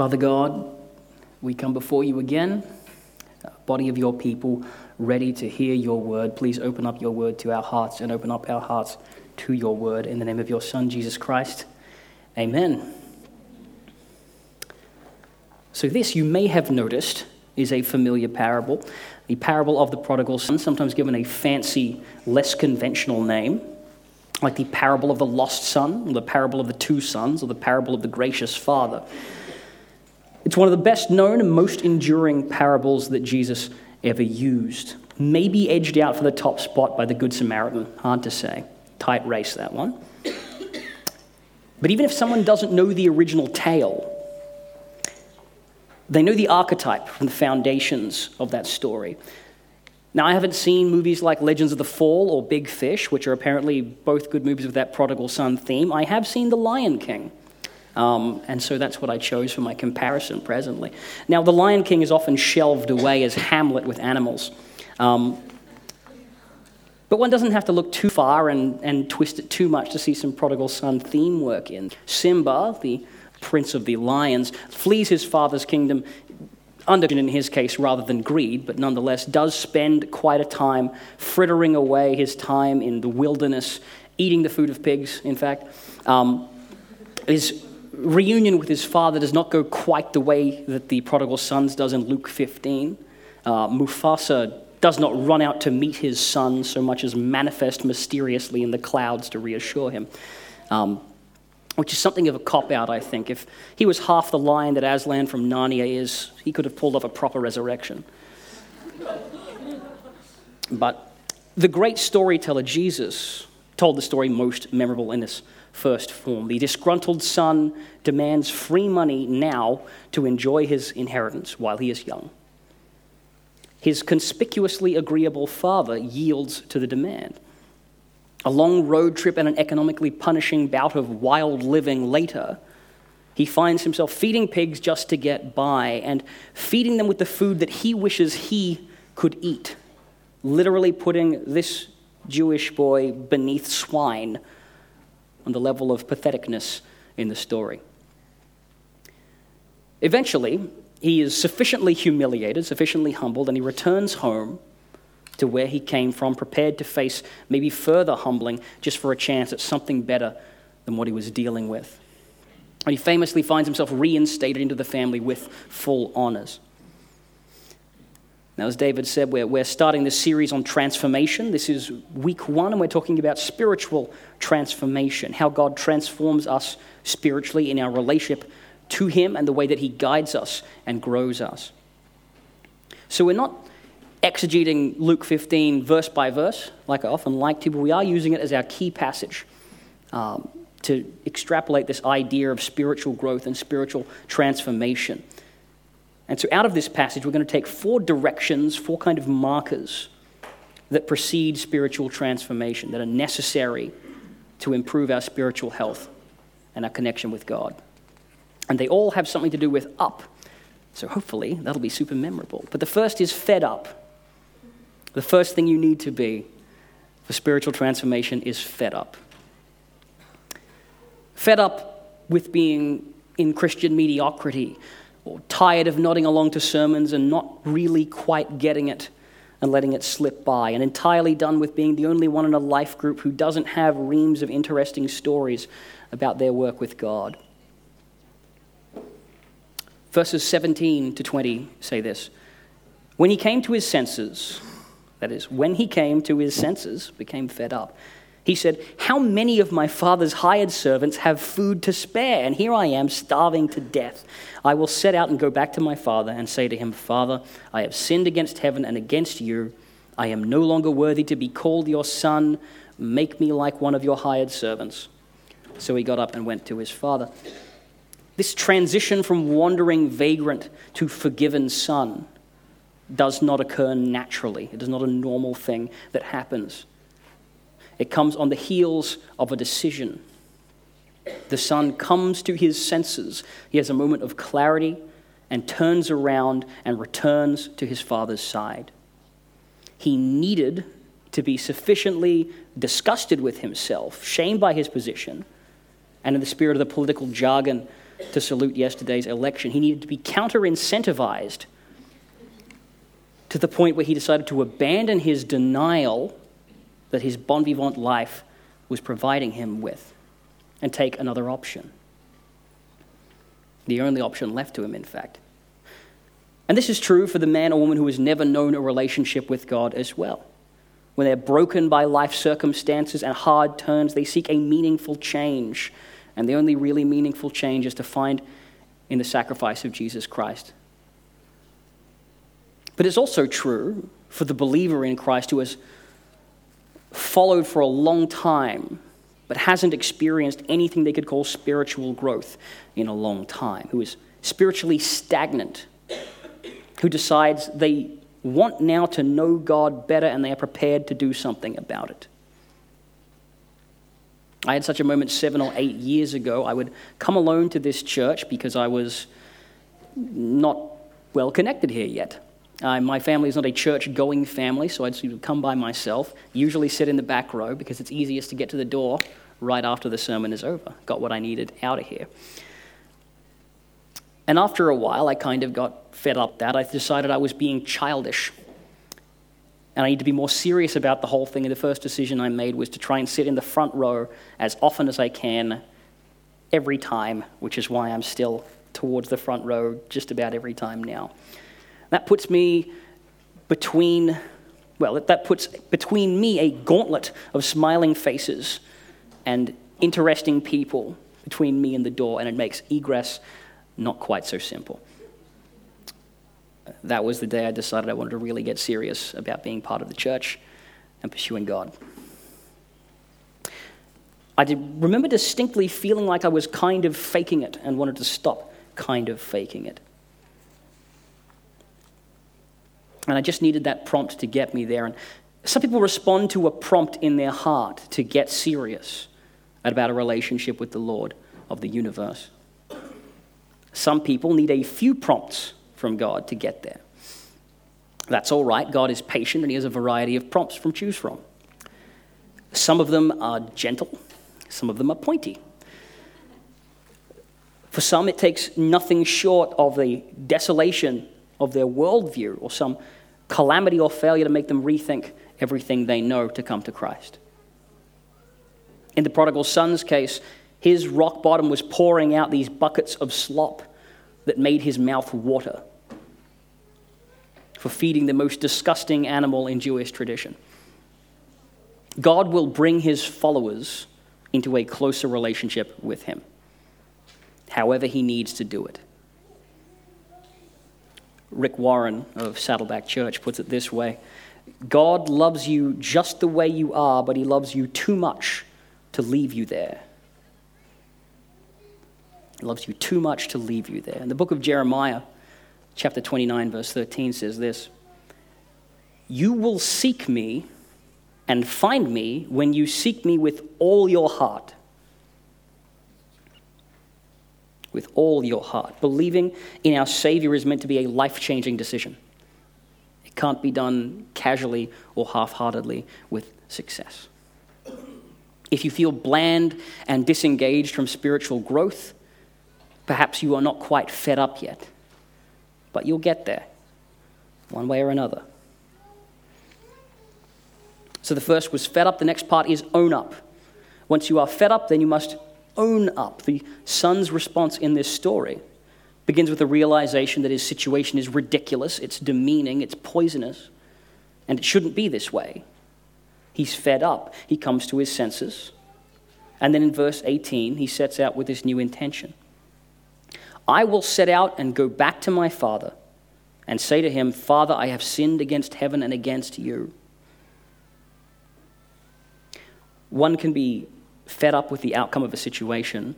Father God, we come before you again, body of your people, ready to hear your word. Please open up your word to our hearts and open up our hearts to your word. In the name of your Son, Jesus Christ. Amen. So, this you may have noticed is a familiar parable. The parable of the prodigal son, sometimes given a fancy, less conventional name, like the parable of the lost son, or the parable of the two sons, or the parable of the gracious father. It's one of the best known and most enduring parables that Jesus ever used. Maybe edged out for the top spot by the Good Samaritan. Hard to say. Tight race, that one. But even if someone doesn't know the original tale, they know the archetype from the foundations of that story. Now, I haven't seen movies like Legends of the Fall or Big Fish, which are apparently both good movies with that prodigal son theme. I have seen The Lion King. Um, and so that's what I chose for my comparison presently. Now, The Lion King is often shelved away as Hamlet with animals. Um, but one doesn't have to look too far and, and twist it too much to see some prodigal son theme work in. Simba, the prince of the lions, flees his father's kingdom under, in his case, rather than greed, but nonetheless does spend quite a time frittering away his time in the wilderness, eating the food of pigs, in fact. Um, his reunion with his father does not go quite the way that the prodigal sons does in Luke 15. Uh, Mufasa does not run out to meet his son so much as manifest mysteriously in the clouds to reassure him. Um, which is something of a cop out, I think. If he was half the lion that Aslan from Narnia is, he could have pulled off a proper resurrection. but the great storyteller Jesus told the story most memorable in this first form. The disgruntled son demands free money now to enjoy his inheritance while he is young. His conspicuously agreeable father yields to the demand. A long road trip and an economically punishing bout of wild living later, he finds himself feeding pigs just to get by and feeding them with the food that he wishes he could eat, literally putting this Jewish boy beneath swine on the level of patheticness in the story. Eventually, he is sufficiently humiliated, sufficiently humbled, and he returns home to where he came from, prepared to face maybe further humbling just for a chance at something better than what he was dealing with. And he famously finds himself reinstated into the family with full honors. Now, as David said, we're, we're starting this series on transformation. This is week one, and we're talking about spiritual transformation, how God transforms us spiritually in our relationship to Him and the way that He guides us and grows us. So, we're not exegeting Luke 15 verse by verse, like I often like to, but we are using it as our key passage um, to extrapolate this idea of spiritual growth and spiritual transformation. And so, out of this passage, we're going to take four directions, four kind of markers that precede spiritual transformation, that are necessary to improve our spiritual health and our connection with God. And they all have something to do with up. So, hopefully, that'll be super memorable. But the first is fed up. The first thing you need to be for spiritual transformation is fed up. Fed up with being in Christian mediocrity, tired of nodding along to sermons and not really quite getting it and letting it slip by, and entirely done with being the only one in a life group who doesn't have reams of interesting stories about their work with God. Verses 17 to 20 say this When he came to his senses, that is, when he came to his senses, became fed up, he said, How many of my father's hired servants have food to spare? And here I am, starving to death. I will set out and go back to my father and say to him, Father, I have sinned against heaven and against you. I am no longer worthy to be called your son. Make me like one of your hired servants. So he got up and went to his father. This transition from wandering vagrant to forgiven son does not occur naturally. It is not a normal thing that happens. It comes on the heels of a decision. The son comes to his senses. He has a moment of clarity and turns around and returns to his father's side. He needed to be sufficiently disgusted with himself, shamed by his position, and in the spirit of the political jargon, to salute yesterday's election. He needed to be counter incentivized to the point where he decided to abandon his denial that his bon vivant life was providing him with and take another option. The only option left to him, in fact. And this is true for the man or woman who has never known a relationship with God as well. When they're broken by life circumstances and hard turns, they seek a meaningful change. And the only really meaningful change is to find in the sacrifice of Jesus Christ. But it's also true for the believer in Christ who has followed for a long time but hasn't experienced anything they could call spiritual growth in a long time, who is spiritually stagnant, who decides they want now to know God better and they are prepared to do something about it. I had such a moment seven or eight years ago. I would come alone to this church because I was not well connected here yet. Uh, my family is not a church going family, so I'd come by myself, usually sit in the back row because it's easiest to get to the door right after the sermon is over. Got what I needed out of here. And after a while, I kind of got fed up that. I decided I was being childish. And I need to be more serious about the whole thing. And the first decision I made was to try and sit in the front row as often as I can every time, which is why I'm still towards the front row just about every time now. That puts me between, well, that puts between me a gauntlet of smiling faces and interesting people between me and the door, and it makes egress not quite so simple. That was the day I decided I wanted to really get serious about being part of the church and pursuing God. I remember distinctly feeling like I was kind of faking it and wanted to stop kind of faking it. And I just needed that prompt to get me there. And some people respond to a prompt in their heart to get serious about a relationship with the Lord of the universe. Some people need a few prompts from God to get there. That's all right. God is patient and He has a variety of prompts from choose from. Some of them are gentle, some of them are pointy. For some, it takes nothing short of the desolation of their worldview or some calamity or failure to make them rethink everything they know to come to Christ. In the prodigal son's case, his rock bottom was pouring out these buckets of slop that made his mouth water for feeding the most disgusting animal in Jewish tradition. God will bring his followers into a closer relationship with him, however, he needs to do it. Rick Warren of Saddleback Church puts it this way God loves you just the way you are, but he loves you too much to leave you there. He loves you too much to leave you there. In the book of Jeremiah, chapter 29, verse 13 says this You will seek me and find me when you seek me with all your heart. With all your heart. Believing in our Savior is meant to be a life changing decision. It can't be done casually or half heartedly with success. If you feel bland and disengaged from spiritual growth, perhaps you are not quite fed up yet. But you'll get there, one way or another. So the first was fed up, the next part is own up. Once you are fed up, then you must own up. The son's response in this story begins with a realization that his situation is ridiculous, it's demeaning, it's poisonous, and it shouldn't be this way. He's fed up. He comes to his senses. And then in verse 18, he sets out with this new intention I will set out and go back to my father and say to him, Father, I have sinned against heaven and against you. One can be fed up with the outcome of a situation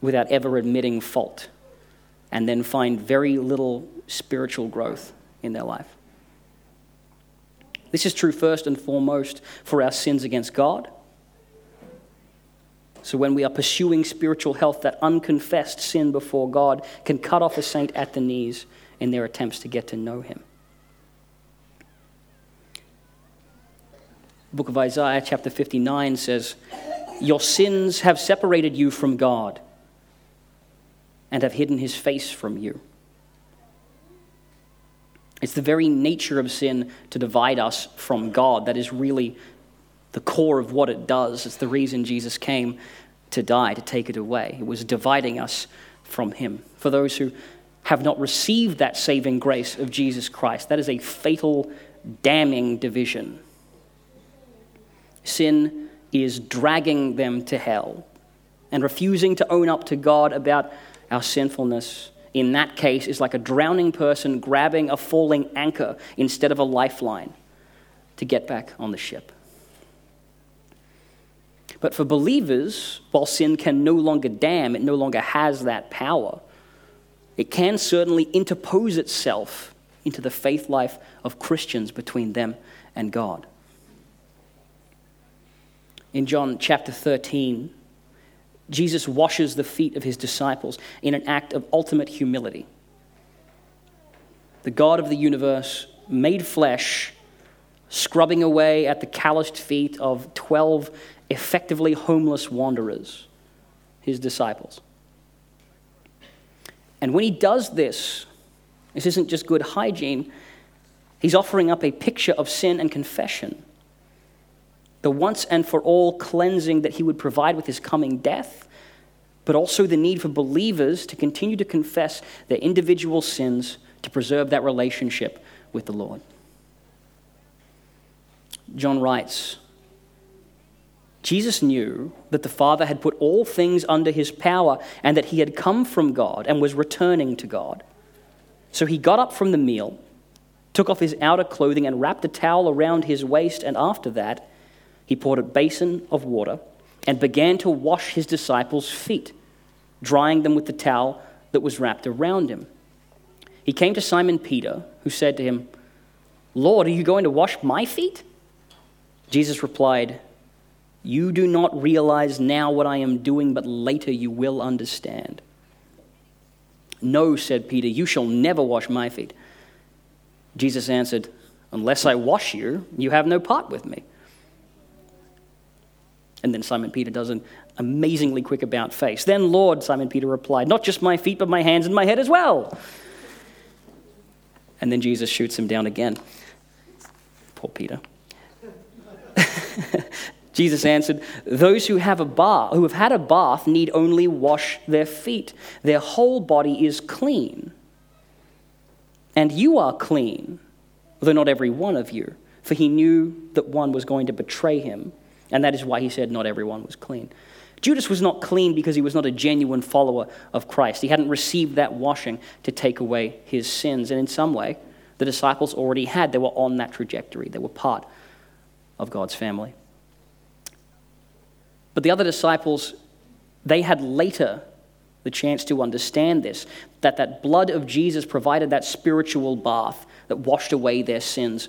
without ever admitting fault and then find very little spiritual growth in their life. This is true first and foremost for our sins against God. So, when we are pursuing spiritual health, that unconfessed sin before God can cut off a saint at the knees in their attempts to get to know Him. The book of Isaiah, chapter 59, says, Your sins have separated you from God. and have hidden his face from you. It's the very nature of sin to divide us from God that is really the core of what it does. It's the reason Jesus came to die, to take it away. It was dividing us from him. For those who have not received that saving grace of Jesus Christ, that is a fatal, damning division. Sin is dragging them to hell and refusing to own up to God about our sinfulness in that case is like a drowning person grabbing a falling anchor instead of a lifeline to get back on the ship. But for believers, while sin can no longer damn, it no longer has that power, it can certainly interpose itself into the faith life of Christians between them and God. In John chapter 13, Jesus washes the feet of his disciples in an act of ultimate humility. The God of the universe made flesh, scrubbing away at the calloused feet of 12 effectively homeless wanderers, his disciples. And when he does this, this isn't just good hygiene, he's offering up a picture of sin and confession the once and for all cleansing that he would provide with his coming death, but also the need for believers to continue to confess their individual sins to preserve that relationship with the Lord. John writes Jesus knew that the Father had put all things under his power and that he had come from God and was returning to God. So he got up from the meal, took off his outer clothing, and wrapped a towel around his waist, and after that, he poured a basin of water and began to wash his disciples' feet, drying them with the towel that was wrapped around him. He came to Simon Peter, who said to him, Lord, are you going to wash my feet? Jesus replied, You do not realize now what I am doing, but later you will understand. No, said Peter, you shall never wash my feet. Jesus answered, Unless I wash you, you have no part with me. And then Simon Peter does an amazingly quick about face. Then, Lord, Simon Peter replied, Not just my feet, but my hands and my head as well. And then Jesus shoots him down again. Poor Peter. Jesus answered, Those who have a bath, who have had a bath need only wash their feet. Their whole body is clean. And you are clean, though not every one of you. For he knew that one was going to betray him. And that is why he said not everyone was clean. Judas was not clean because he was not a genuine follower of Christ. He hadn't received that washing to take away his sins. And in some way, the disciples already had. They were on that trajectory, they were part of God's family. But the other disciples, they had later the chance to understand this that that blood of Jesus provided that spiritual bath that washed away their sins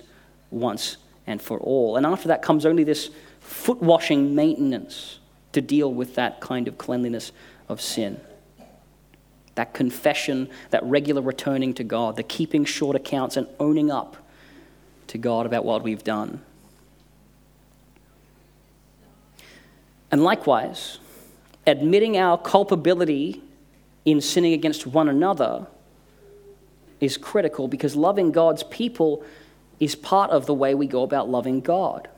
once and for all. And after that comes only this foot washing maintenance to deal with that kind of cleanliness of sin. That confession, that regular returning to God, the keeping short accounts and owning up to God about what we've done. And likewise, admitting our culpability in sinning against one another is critical because loving God's people is part of the way we go about loving God.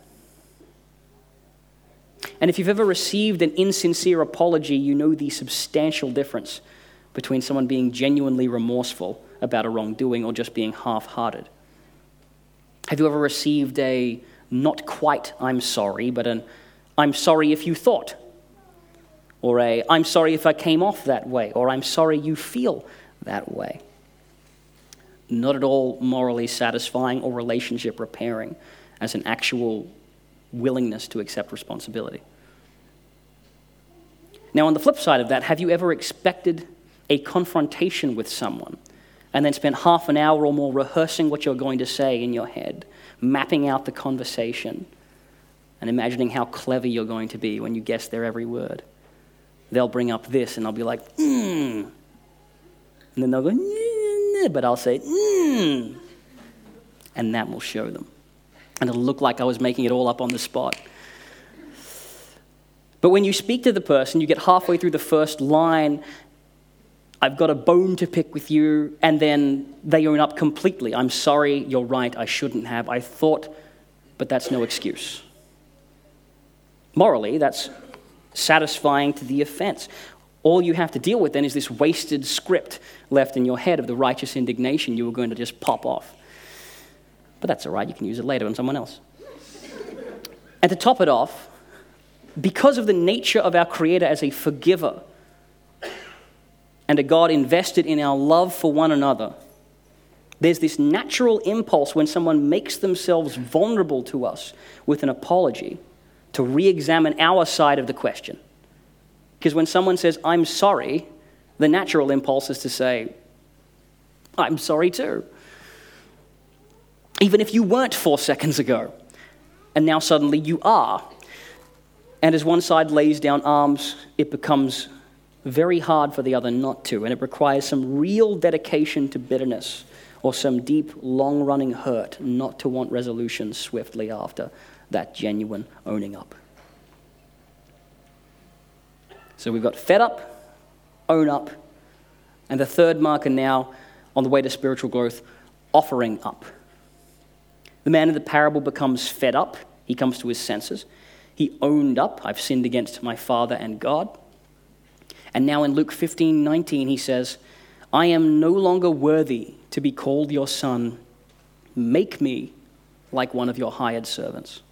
And if you've ever received an insincere apology, you know the substantial difference between someone being genuinely remorseful about a wrongdoing or just being half hearted. Have you ever received a not quite I'm sorry, but an I'm sorry if you thought? Or a I'm sorry if I came off that way, or I'm sorry you feel that way? Not at all morally satisfying or relationship repairing as an actual willingness to accept responsibility. Now, on the flip side of that, have you ever expected a confrontation with someone and then spent half an hour or more rehearsing what you're going to say in your head, mapping out the conversation, and imagining how clever you're going to be when you guess their every word? They'll bring up this, and I'll be like, hmm. And then they'll go, but I'll say, hmm. And that will show them and it'll look like I was making it all up on the spot. But when you speak to the person, you get halfway through the first line I've got a bone to pick with you, and then they own up completely. I'm sorry, you're right, I shouldn't have. I thought, but that's no excuse. Morally, that's satisfying to the offense. All you have to deal with then is this wasted script left in your head of the righteous indignation you were going to just pop off. But that's all right, you can use it later on someone else. and to top it off, because of the nature of our Creator as a forgiver and a God invested in our love for one another, there's this natural impulse when someone makes themselves vulnerable to us with an apology to re examine our side of the question. Because when someone says, I'm sorry, the natural impulse is to say, I'm sorry too. Even if you weren't four seconds ago, and now suddenly you are. And as one side lays down arms, it becomes very hard for the other not to, and it requires some real dedication to bitterness or some deep, long running hurt not to want resolution swiftly after that genuine owning up. So we've got fed up, own up, and the third marker now on the way to spiritual growth, offering up. The man in the parable becomes fed up. He comes to his senses. He owned up, I've sinned against my Father and God. And now in Luke 15 19, he says, I am no longer worthy to be called your son. Make me like one of your hired servants.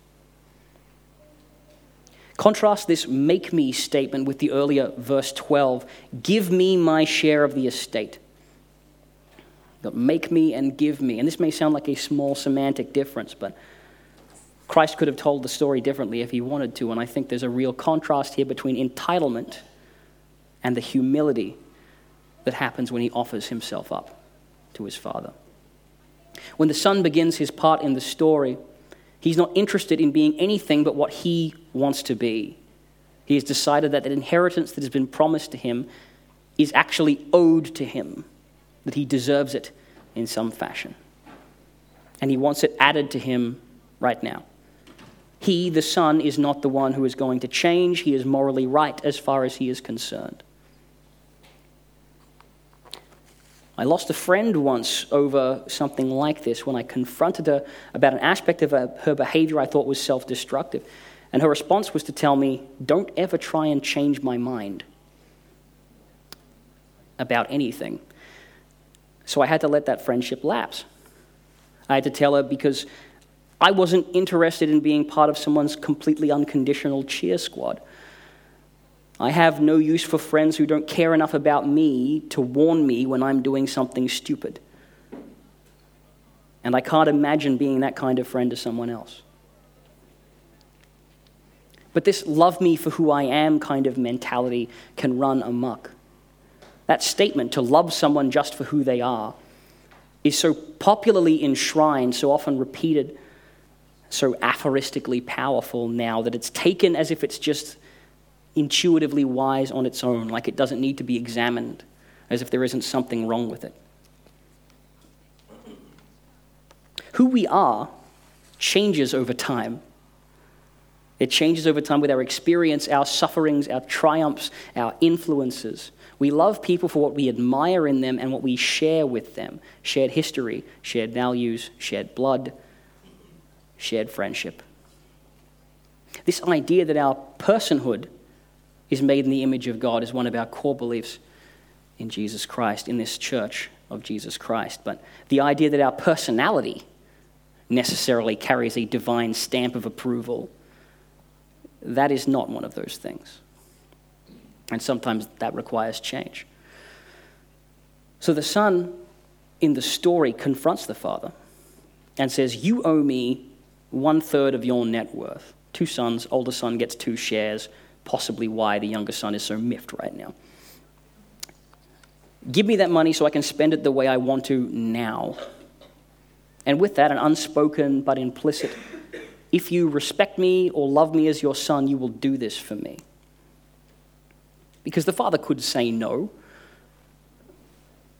Contrast this make me statement with the earlier verse 12 give me my share of the estate. Make me and give me. And this may sound like a small semantic difference, but Christ could have told the story differently if he wanted to. And I think there's a real contrast here between entitlement and the humility that happens when he offers himself up to his Father. When the Son begins his part in the story, he's not interested in being anything but what he wants to be. He has decided that the inheritance that has been promised to him is actually owed to him, he deserves it in some fashion. And he wants it added to him right now. He, the Son, is not the one who is going to change. He is morally right as far as he is concerned. I lost a friend once over something like this when I confronted her about an aspect of her behavior I thought was self destructive. And her response was to tell me, Don't ever try and change my mind about anything. So I had to let that friendship lapse. I had to tell her because I wasn't interested in being part of someone's completely unconditional cheer squad. I have no use for friends who don't care enough about me to warn me when I'm doing something stupid. And I can't imagine being that kind of friend to someone else. But this love me for who I am kind of mentality can run amok. That statement, to love someone just for who they are, is so popularly enshrined, so often repeated, so aphoristically powerful now that it's taken as if it's just intuitively wise on its own, like it doesn't need to be examined, as if there isn't something wrong with it. Who we are changes over time. It changes over time with our experience, our sufferings, our triumphs, our influences. We love people for what we admire in them and what we share with them shared history, shared values, shared blood, shared friendship. This idea that our personhood is made in the image of God is one of our core beliefs in Jesus Christ, in this church of Jesus Christ. But the idea that our personality necessarily carries a divine stamp of approval, that is not one of those things. And sometimes that requires change. So the son in the story confronts the father and says, You owe me one third of your net worth. Two sons, older son gets two shares possibly why the younger son is so miffed right now. Give me that money so I can spend it the way I want to now. And with that, an unspoken but implicit if you respect me or love me as your son, you will do this for me. Because the father could say no,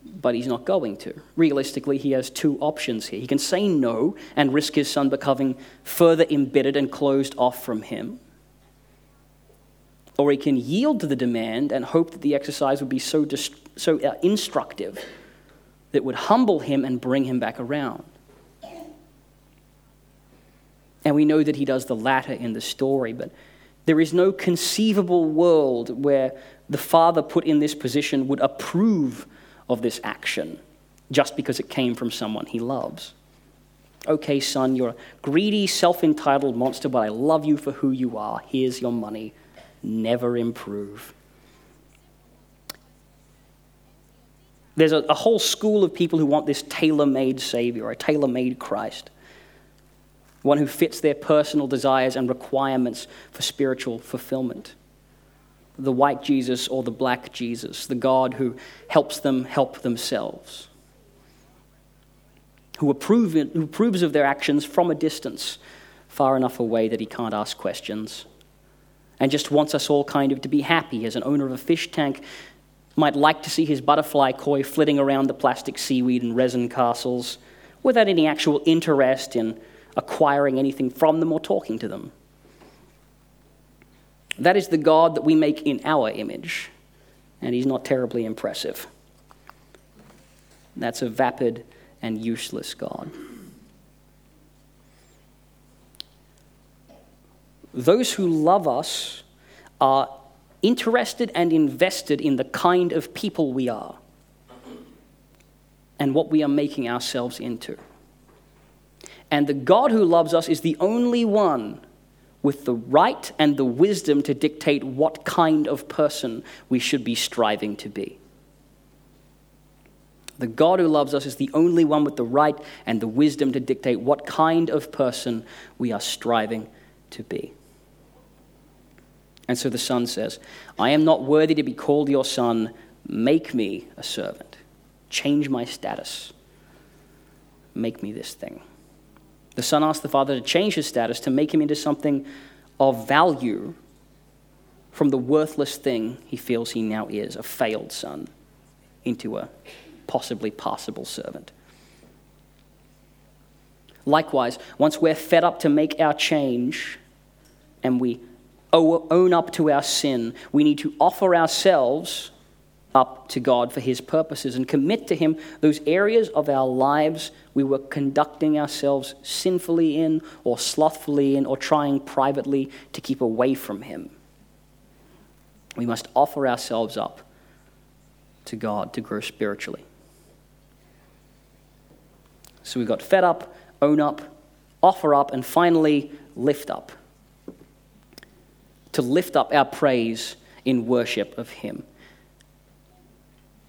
but he's not going to. Realistically, he has two options here. He can say no and risk his son becoming further embittered and closed off from him or he can yield to the demand and hope that the exercise would be so, dist- so uh, instructive that would humble him and bring him back around. And we know that he does the latter in the story, but there is no conceivable world where the father put in this position would approve of this action just because it came from someone he loves. Okay, son, you're a greedy, self entitled monster, but I love you for who you are. Here's your money. Never improve. There's a, a whole school of people who want this tailor made Savior, a tailor made Christ, one who fits their personal desires and requirements for spiritual fulfillment. The white Jesus or the black Jesus, the God who helps them help themselves who, approve, who approves of their actions from a distance, far enough away that he can't ask questions, and just wants us all kind of to be happy as an owner of a fish tank might like to see his butterfly koi flitting around the plastic seaweed and resin castles without any actual interest in acquiring anything from them or talking to them. That is the God that we make in our image, and he's not terribly impressive. That's a vapid and useless God. Those who love us are interested and invested in the kind of people we are and what we are making ourselves into. And the God who loves us is the only one with the right and the wisdom to dictate what kind of person we should be striving to be. The God who loves us is the only one with the right and the wisdom to dictate what kind of person we are striving to be. And so the son says, I am not worthy to be called your son. Make me a servant. Change my status. Make me this thing. The son asks the father to change his status, to make him into something of value from the worthless thing he feels he now is, a failed son, into a possibly passable servant. Likewise, once we're fed up to make our change and we own up to our sin, we need to offer ourselves up to God for His purposes and commit to Him those areas of our lives we were conducting ourselves sinfully in, or slothfully in, or trying privately to keep away from Him. We must offer ourselves up to God to grow spiritually. So we got fed up, own up, offer up, and finally lift up. To lift up our praise in worship of Him.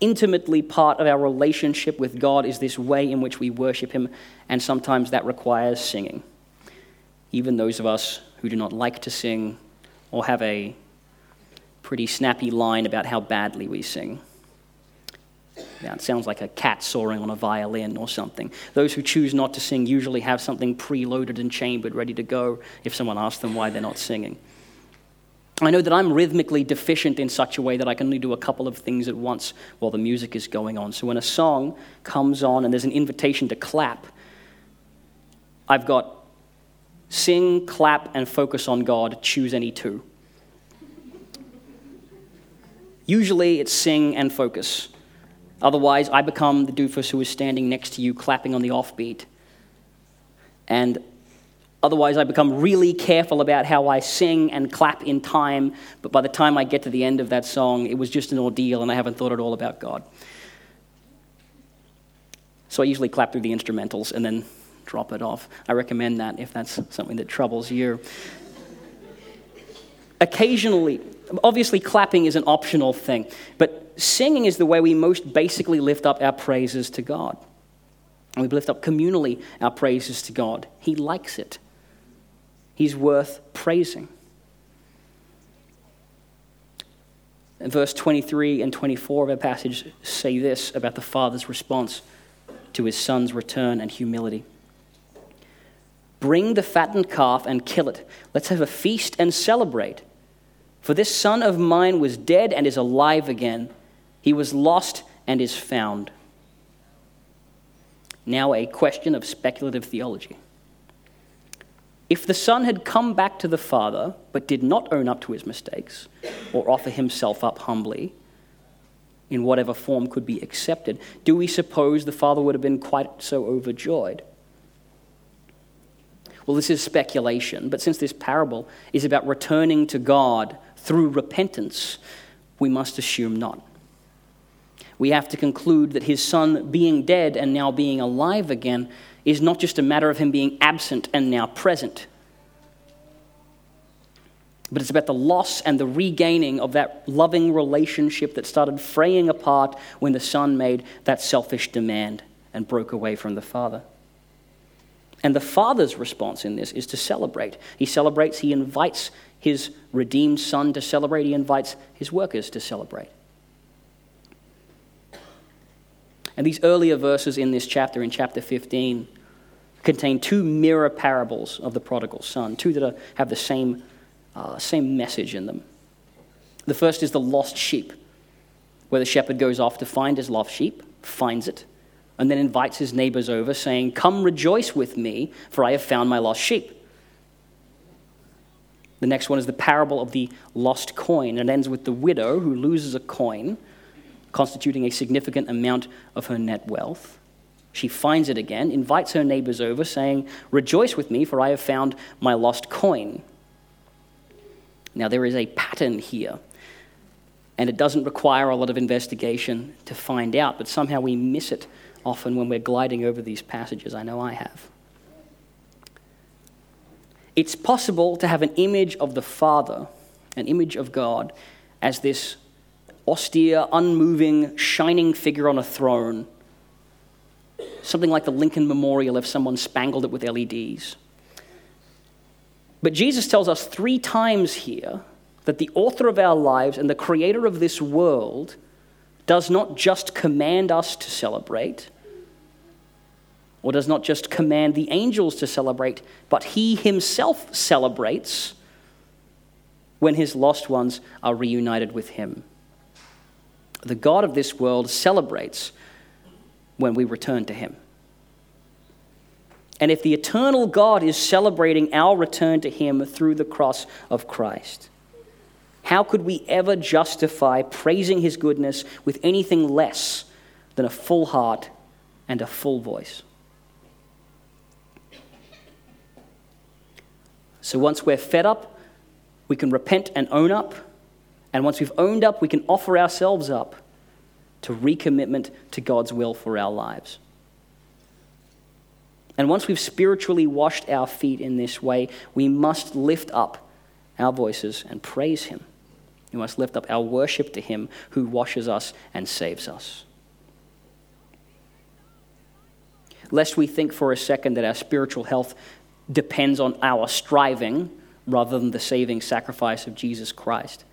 Intimately part of our relationship with God is this way in which we worship Him, and sometimes that requires singing. Even those of us who do not like to sing or have a pretty snappy line about how badly we sing. Yeah, it sounds like a cat soaring on a violin or something. Those who choose not to sing usually have something preloaded and chambered ready to go if someone asks them why they're not singing. I know that I'm rhythmically deficient in such a way that I can only do a couple of things at once while the music is going on. So when a song comes on and there's an invitation to clap, I've got sing, clap, and focus on God, choose any two. Usually it's sing and focus. Otherwise, I become the doofus who is standing next to you clapping on the offbeat. And otherwise, I become really careful about how I sing and clap in time. But by the time I get to the end of that song, it was just an ordeal and I haven't thought at all about God. So I usually clap through the instrumentals and then drop it off. I recommend that if that's something that troubles you. Occasionally, obviously, clapping is an optional thing, but singing is the way we most basically lift up our praises to God. And We lift up communally our praises to God. He likes it, He's worth praising. And verse 23 and 24 of our passage say this about the Father's response to his Son's return and humility. Bring the fattened calf and kill it. Let's have a feast and celebrate. For this son of mine was dead and is alive again. He was lost and is found. Now, a question of speculative theology. If the son had come back to the father but did not own up to his mistakes or offer himself up humbly in whatever form could be accepted, do we suppose the father would have been quite so overjoyed? Well, this is speculation, but since this parable is about returning to God through repentance, we must assume not. We have to conclude that his son being dead and now being alive again is not just a matter of him being absent and now present, but it's about the loss and the regaining of that loving relationship that started fraying apart when the son made that selfish demand and broke away from the father. And the father's response in this is to celebrate. He celebrates, he invites his redeemed son to celebrate, he invites his workers to celebrate. And these earlier verses in this chapter, in chapter 15, contain two mirror parables of the prodigal son, two that are, have the same, uh, same message in them. The first is the lost sheep, where the shepherd goes off to find his lost sheep, finds it, and then invites his neighbors over, saying, Come rejoice with me, for I have found my lost sheep. The next one is the parable of the lost coin. It ends with the widow who loses a coin, constituting a significant amount of her net wealth. She finds it again, invites her neighbors over, saying, Rejoice with me, for I have found my lost coin. Now, there is a pattern here, and it doesn't require a lot of investigation to find out, but somehow we miss it often when we're gliding over these passages. I know I have. It's possible to have an image of the Father, an image of God, as this austere, unmoving, shining figure on a throne. Something like the Lincoln Memorial if someone spangled it with LEDs. But Jesus tells us three times here that the author of our lives and the creator of this world does not just command us to celebrate, or does not just command the angels to celebrate, but he himself celebrates when his lost ones are reunited with him. The God of this world celebrates when we return to him. And if the eternal God is celebrating our return to him through the cross of Christ, how could we ever justify praising his goodness with anything less than a full heart and a full voice? So once we're fed up, we can repent and own up. And once we've owned up, we can offer ourselves up to recommitment to God's will for our lives. And once we've spiritually washed our feet in this way, we must lift up our voices and praise Him. We must lift up our worship to Him who washes us and saves us. Lest we think for a second that our spiritual health depends on our striving rather than the saving sacrifice of Jesus Christ.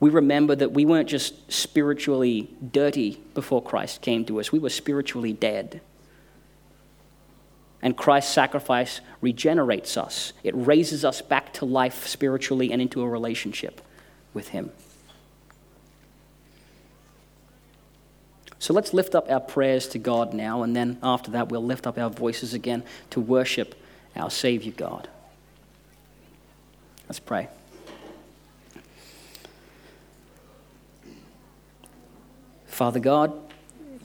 We remember that we weren't just spiritually dirty before Christ came to us, we were spiritually dead. And Christ's sacrifice regenerates us. It raises us back to life spiritually and into a relationship with Him. So let's lift up our prayers to God now, and then after that, we'll lift up our voices again to worship our Savior God. Let's pray. Father God,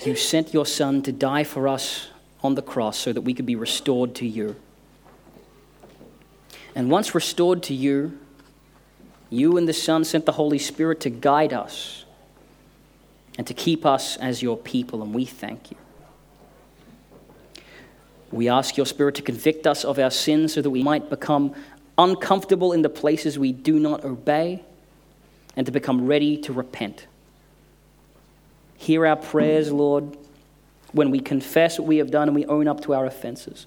you sent your Son to die for us on the cross so that we could be restored to you. And once restored to you, you and the Son sent the Holy Spirit to guide us and to keep us as your people, and we thank you. We ask your Spirit to convict us of our sins so that we might become uncomfortable in the places we do not obey and to become ready to repent. Hear our prayers, Lord, when we confess what we have done and we own up to our offenses.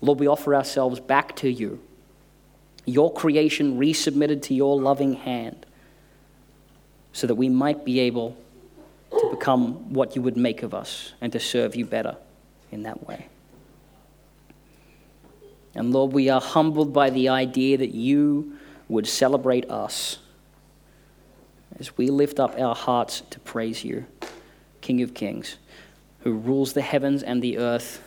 Lord, we offer ourselves back to you, your creation resubmitted to your loving hand, so that we might be able to become what you would make of us and to serve you better in that way. And Lord, we are humbled by the idea that you would celebrate us as we lift up our hearts to praise you, King of Kings, who rules the heavens and the earth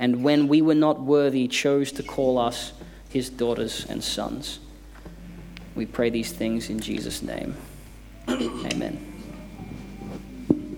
and when we were not worthy, chose to call us his daughters and sons. We pray these things in Jesus' name.